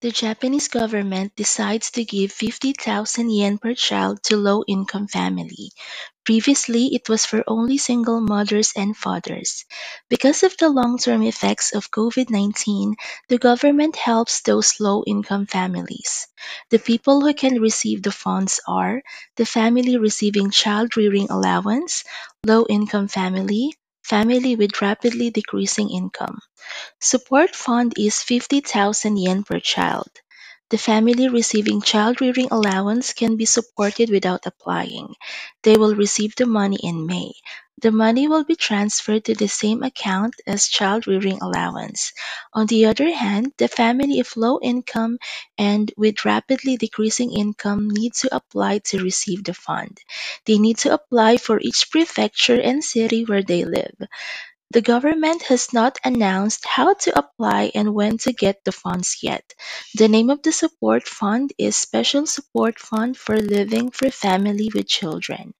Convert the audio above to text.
The Japanese government decides to give 50,000 yen per child to low-income family. Previously, it was for only single mothers and fathers. Because of the long-term effects of COVID-19, the government helps those low-income families. The people who can receive the funds are the family receiving child-rearing allowance, low-income family, family with rapidly decreasing income. Support fund is 50,000 yen per child. The family receiving child rearing allowance can be supported without applying. They will receive the money in May. The money will be transferred to the same account as child rearing allowance. On the other hand, the family of low income and with rapidly decreasing income need to apply to receive the fund. They need to apply for each prefecture and city where they live. The government has not announced how to apply and when to get the funds yet. The name of the support fund is Special Support Fund for Living for Family with Children.